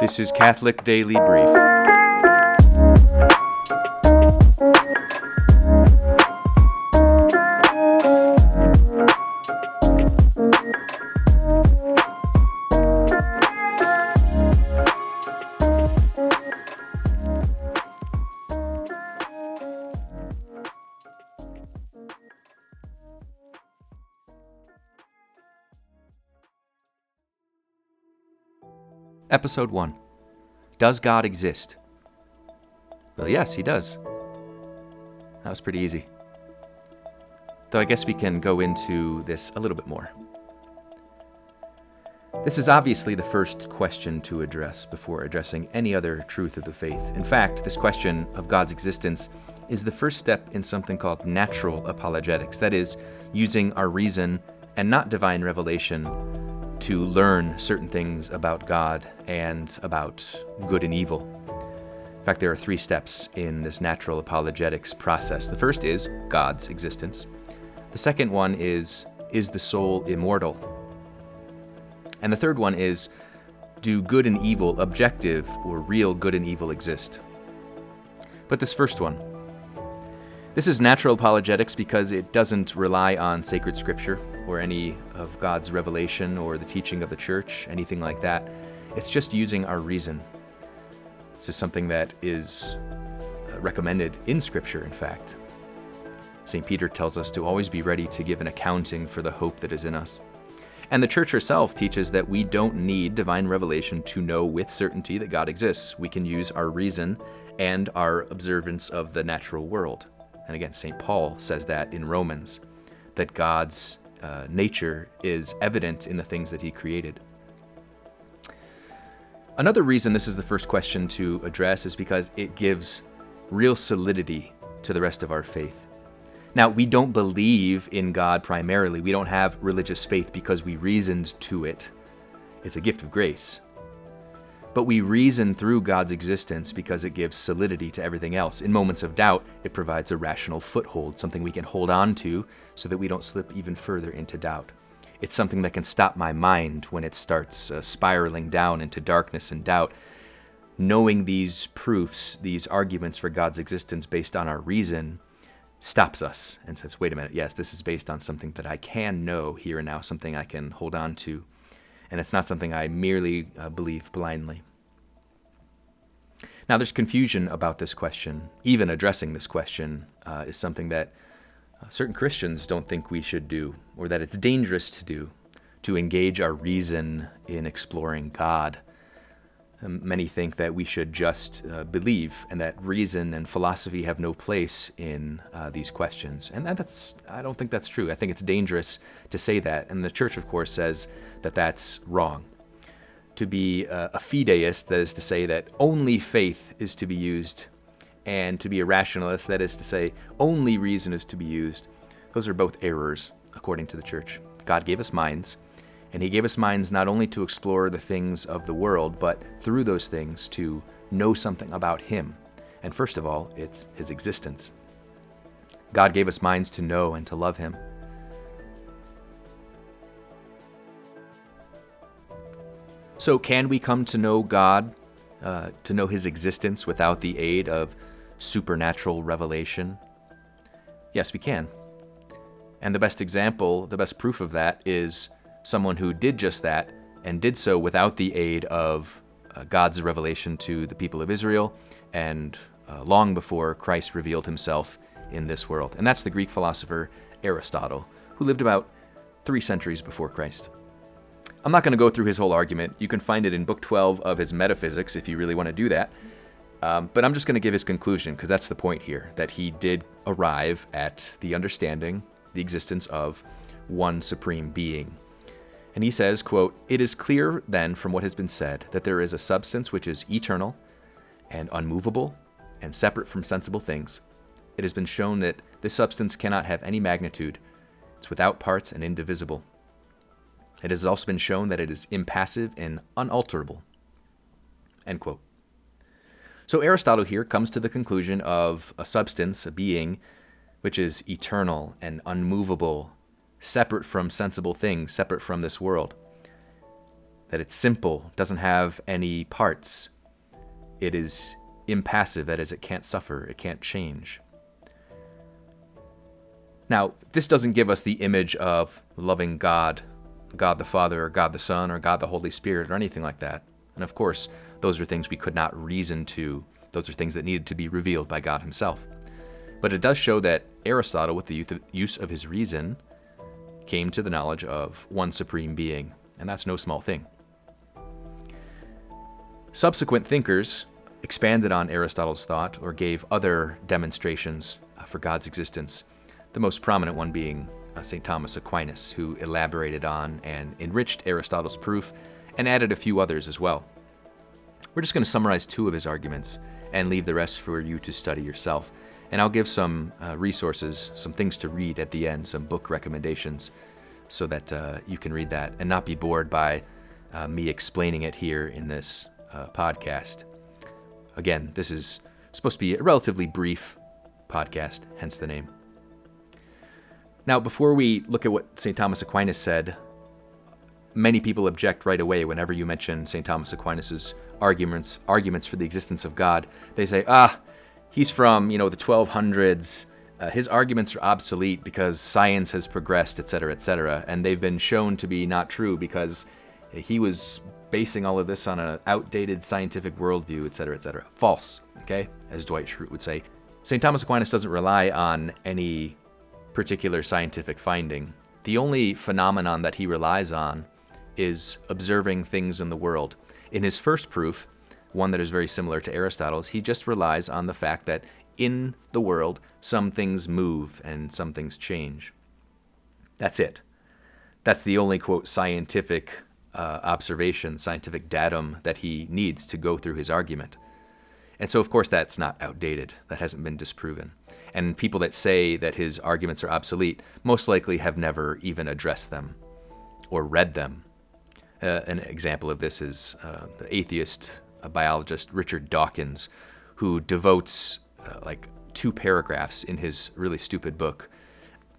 This is Catholic Daily Brief. Episode 1 Does God exist? Well, yes, he does. That was pretty easy. Though I guess we can go into this a little bit more. This is obviously the first question to address before addressing any other truth of the faith. In fact, this question of God's existence is the first step in something called natural apologetics, that is, using our reason and not divine revelation to learn certain things about God and about good and evil. In fact, there are three steps in this natural apologetics process. The first is God's existence. The second one is Is the soul immortal? And the third one is Do good and evil, objective or real good and evil, exist? But this first one, this is natural apologetics because it doesn't rely on sacred scripture or any of God's revelation or the teaching of the church, anything like that. It's just using our reason. This is something that is uh, recommended in Scripture, in fact. St. Peter tells us to always be ready to give an accounting for the hope that is in us. And the church herself teaches that we don't need divine revelation to know with certainty that God exists. We can use our reason and our observance of the natural world. And again, St. Paul says that in Romans, that God's uh, nature is evident in the things that he created. Another reason this is the first question to address is because it gives real solidity to the rest of our faith. Now, we don't believe in God primarily. We don't have religious faith because we reasoned to it. It's a gift of grace. But we reason through God's existence because it gives solidity to everything else. In moments of doubt, it provides a rational foothold, something we can hold on to so that we don't slip even further into doubt. It's something that can stop my mind when it starts uh, spiraling down into darkness and doubt. Knowing these proofs, these arguments for God's existence based on our reason, stops us and says, wait a minute, yes, this is based on something that I can know here and now, something I can hold on to and it's not something I merely uh, believe blindly. Now, there's confusion about this question. Even addressing this question uh, is something that uh, certain Christians don't think we should do, or that it's dangerous to do, to engage our reason in exploring God. Um, many think that we should just uh, believe, and that reason and philosophy have no place in uh, these questions. And that's, I don't think that's true. I think it's dangerous to say that. And the church, of course, says that that's wrong. To be a, a fideist, that is to say that only faith is to be used, and to be a rationalist, that is to say only reason is to be used, those are both errors, according to the church. God gave us minds and he gave us minds not only to explore the things of the world, but through those things to know something about him. And first of all, it's his existence. God gave us minds to know and to love him. So, can we come to know God, uh, to know his existence without the aid of supernatural revelation? Yes, we can. And the best example, the best proof of that is someone who did just that and did so without the aid of uh, God's revelation to the people of Israel and uh, long before Christ revealed himself in this world. And that's the Greek philosopher Aristotle, who lived about three centuries before Christ. I'm not going to go through his whole argument. You can find it in Book 12 of his Metaphysics if you really want to do that. Um, but I'm just going to give his conclusion because that's the point here that he did arrive at the understanding, the existence of one supreme being and he says, quote, It is clear then from what has been said that there is a substance which is eternal and unmovable and separate from sensible things. It has been shown that this substance cannot have any magnitude. It's without parts and indivisible. It has also been shown that it is impassive and unalterable. End quote. So Aristotle here comes to the conclusion of a substance, a being, which is eternal and unmovable, separate from sensible things, separate from this world. That it's simple, doesn't have any parts. It is impassive, that is, it can't suffer, it can't change. Now, this doesn't give us the image of loving God, God the Father, or God the Son, or God the Holy Spirit, or anything like that. And of course, those are things we could not reason to. Those are things that needed to be revealed by God Himself. But it does show that Aristotle, with the use of his reason, came to the knowledge of one supreme being, and that's no small thing. Subsequent thinkers expanded on Aristotle's thought or gave other demonstrations uh, for God's existence, the most prominent one being uh, St. Thomas Aquinas, who elaborated on and enriched Aristotle's proof and added a few others as well. We're just going to summarize two of his arguments and leave the rest for you to study yourself. And I'll give some uh, resources, some things to read at the end, some book recommendations, so that uh, you can read that and not be bored by uh, me explaining it here in this uh, podcast. Again, this is supposed to be a relatively brief podcast, hence the name. Now, before we look at what St. Thomas Aquinas said, many people object right away whenever you mention St. Thomas Aquinas's arguments arguments for the existence of God. They say, "Ah, he's from, you know, the 1200s. Uh, his arguments are obsolete because science has progressed, etc., etc., and they've been shown to be not true because he was basing all of this on an outdated scientific worldview, etc., etc. False, okay? As Dwight Schrute would say. St. Thomas Aquinas doesn't rely on any particular scientific finding. The only phenomenon that he relies on is observing things in the world. In his first proof, one that is very similar to Aristotle's, he just relies on the fact that in the world, some things move and some things change. That's it. That's the only, quote, scientific uh, observation, scientific datum that he needs to go through his argument. And so, of course, that's not outdated. That hasn't been disproven. And people that say that his arguments are obsolete most likely have never even addressed them or read them. Uh, an example of this is uh, the atheist biologist Richard Dawkins, who devotes uh, like two paragraphs in his really stupid book,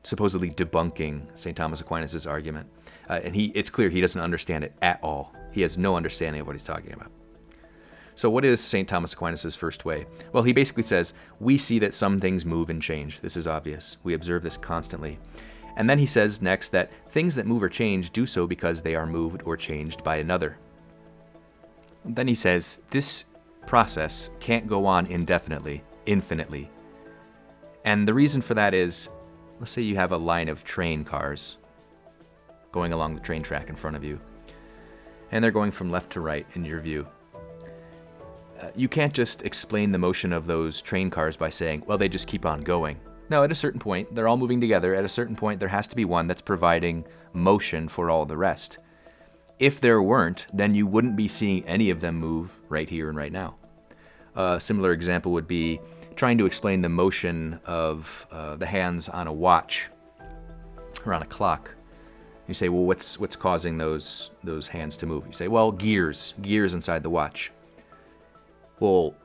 supposedly debunking St. Thomas Aquinas' argument. Uh, and he, it's clear he doesn't understand it at all. He has no understanding of what he's talking about. So, what is St. Thomas Aquinas' first way? Well, he basically says, We see that some things move and change. This is obvious. We observe this constantly. And then he says next that things that move or change do so because they are moved or changed by another. Then he says, This process can't go on indefinitely, infinitely. And the reason for that is let's say you have a line of train cars going along the train track in front of you, and they're going from left to right in your view. Uh, you can't just explain the motion of those train cars by saying, well, they just keep on going. No, at a certain point, they're all moving together. At a certain point, there has to be one that's providing motion for all the rest. If there weren't, then you wouldn't be seeing any of them move right here and right now. A similar example would be trying to explain the motion of uh, the hands on a watch or on a clock. You say, well, what's what's causing those those hands to move? You say, well, gears, gears inside the watch. Well,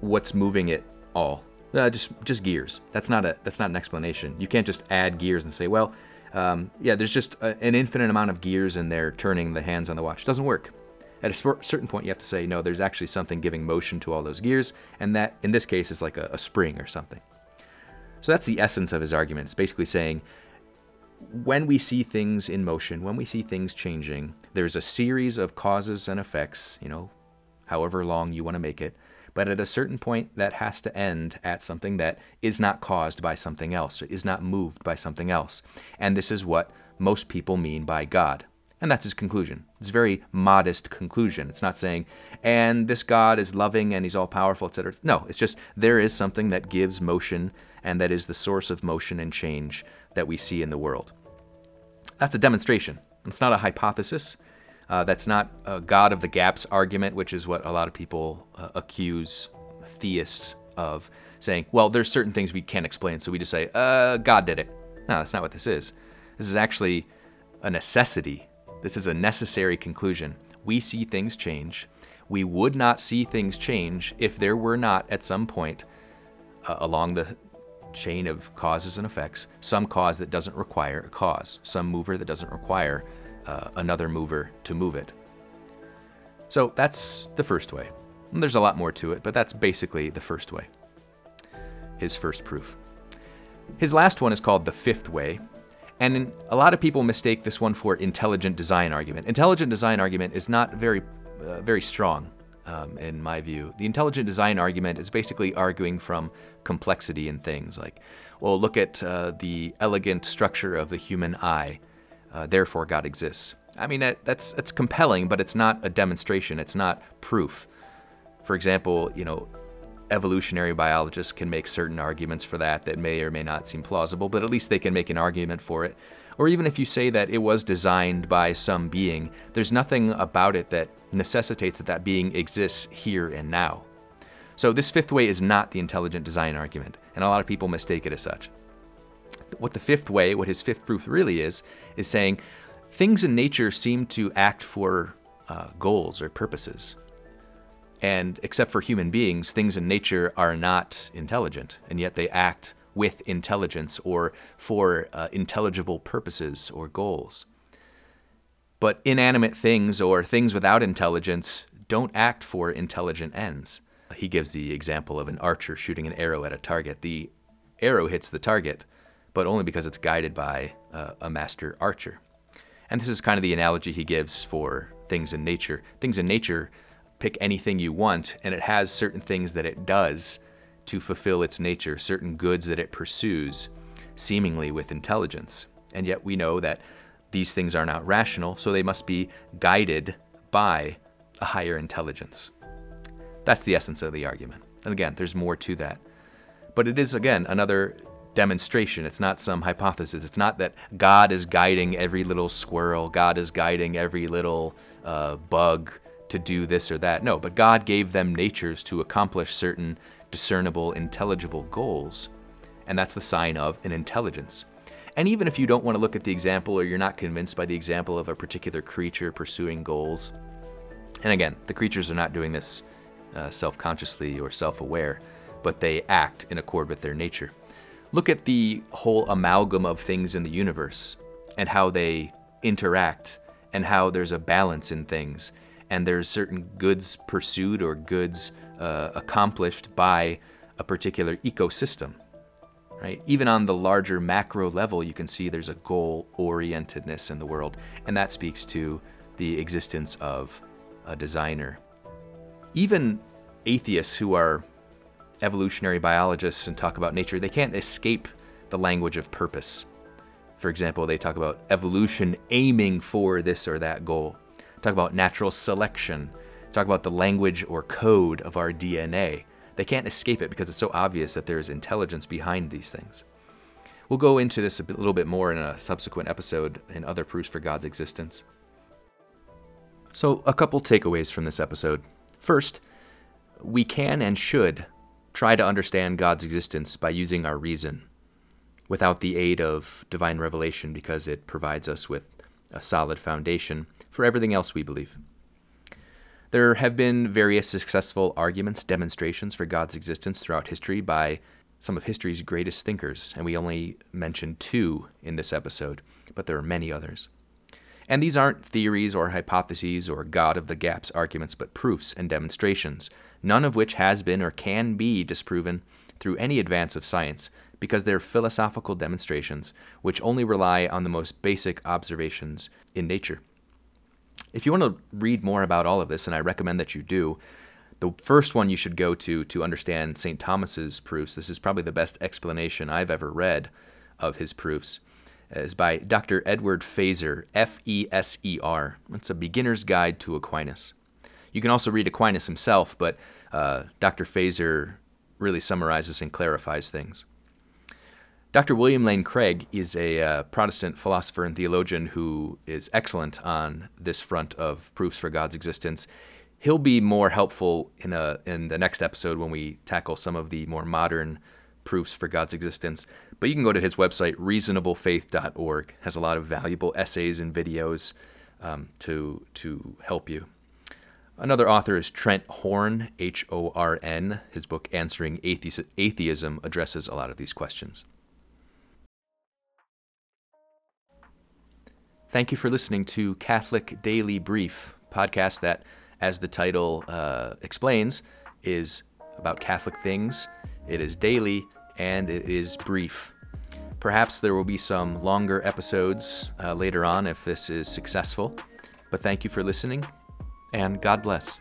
what's moving it all? Uh, just just gears. That's not a that's not an explanation. You can't just add gears and say, well, um, yeah, there's just a, an infinite amount of gears in there turning the hands on the watch. It doesn't work. At a certain point, you have to say, no, there's actually something giving motion to all those gears, and that, in this case, is like a, a spring or something. So that's the essence of his argument. It's basically saying when we see things in motion, when we see things changing, there's a series of causes and effects, you know, however long you want to make it, but at a certain point, that has to end at something that is not caused by something else, or is not moved by something else. And this is what most people mean by God. And that's his conclusion. It's a very modest conclusion. It's not saying, and this God is loving and he's all powerful, etc. No, it's just there is something that gives motion and that is the source of motion and change that we see in the world. That's a demonstration. It's not a hypothesis. Uh, that's not a God of the gaps argument, which is what a lot of people uh, accuse theists of saying, well, there's certain things we can't explain, so we just say, uh, God did it. No, that's not what this is. This is actually a necessity. This is a necessary conclusion. We see things change. We would not see things change if there were not, at some point uh, along the chain of causes and effects, some cause that doesn't require a cause, some mover that doesn't require uh, another mover to move it. So that's the first way. And there's a lot more to it, but that's basically the first way. His first proof. His last one is called the fifth way, and a lot of people mistake this one for intelligent design argument. Intelligent design argument is not very, uh, very strong um, in my view. The intelligent design argument is basically arguing from complexity in things like, well, look at uh, the elegant structure of the human eye, uh, therefore God exists. I mean, that, that's that's compelling, but it's not a demonstration. It's not proof. For example, you know, evolutionary biologists can make certain arguments for that that may or may not seem plausible, but at least they can make an argument for it. Or even if you say that it was designed by some being, there's nothing about it that necessitates that that being exists here and now. So this fifth way is not the intelligent design argument, and a lot of people mistake it as such. What the fifth way, what his fifth proof really is, is saying things in nature seem to act for uh, goals or purposes. And except for human beings, things in nature are not intelligent, and yet they act with intelligence or for uh, intelligible purposes or goals. But inanimate things or things without intelligence don't act for intelligent ends. He gives the example of an archer shooting an arrow at a target. The arrow hits the target, but only because it's guided by uh, a master archer. And this is kind of the analogy he gives for things in nature. Things in nature pick anything you want, and it has certain things that it does to fulfill its nature, certain goods that it pursues, seemingly with intelligence. And yet we know that these things are not rational, so they must be guided by a higher intelligence. That's the essence of the argument. And again, there's more to that. But it is, again, another demonstration. It's not some hypothesis. It's not that God is guiding every little squirrel, God is guiding every little uh, bug to do this or that. No, but God gave them natures to accomplish certain discernible, intelligible goals. And that's the sign of an intelligence. And even if you don't want to look at the example or you're not convinced by the example of a particular creature pursuing goals, and again, the creatures are not doing this uh, self consciously or self aware, but they act in accord with their nature. Look at the whole amalgam of things in the universe and how they interact and how there's a balance in things and there's certain goods pursued or goods uh, accomplished by a particular ecosystem. Right? Even on the larger macro level, you can see there's a goal orientedness in the world, and that speaks to the existence of a designer. Even atheists who are evolutionary biologists and talk about nature, they can't escape the language of purpose. For example, they talk about evolution aiming for this or that goal talk about natural selection, talk about the language or code of our DNA. They can't escape it because it's so obvious that there's intelligence behind these things. We'll go into this a little bit more in a subsequent episode in other proofs for God's existence. So, a couple takeaways from this episode. First, we can and should try to understand God's existence by using our reason without the aid of divine revelation because it provides us with a solid foundation for everything else we believe. There have been various successful arguments, demonstrations for God's existence throughout history by some of history's greatest thinkers, and we only mentioned two in this episode, but there are many others. And these aren't theories or hypotheses or God of the gaps arguments, but proofs and demonstrations, none of which has been or can be disproven through any advance of science, because they're philosophical demonstrations which only rely on the most basic observations in nature. If you want to read more about all of this, and I recommend that you do, the first one you should go to to understand St. Thomas's proofs, this is probably the best explanation I've ever read of his proofs, is by Dr. Edward Feser, F E S E R. It's a beginner's guide to Aquinas. You can also read Aquinas himself, but uh, Dr. Feser really summarizes and clarifies things. Dr. William Lane Craig is a uh, Protestant philosopher and theologian who is excellent on this front of proofs for God's existence. He'll be more helpful in a in the next episode when we tackle some of the more modern proofs for God's existence. But you can go to his website reasonablefaith.org. Has a lot of valuable essays and videos um, to to help you. Another author is Trent Horn, H O R N. His book, Answering Atheism, addresses a lot of these questions. Thank you for listening to Catholic Daily Brief, podcast that, as the title uh, explains, is about Catholic things. It is daily and it is brief. Perhaps there will be some longer episodes uh, later on if this is successful. But thank you for listening, and God bless.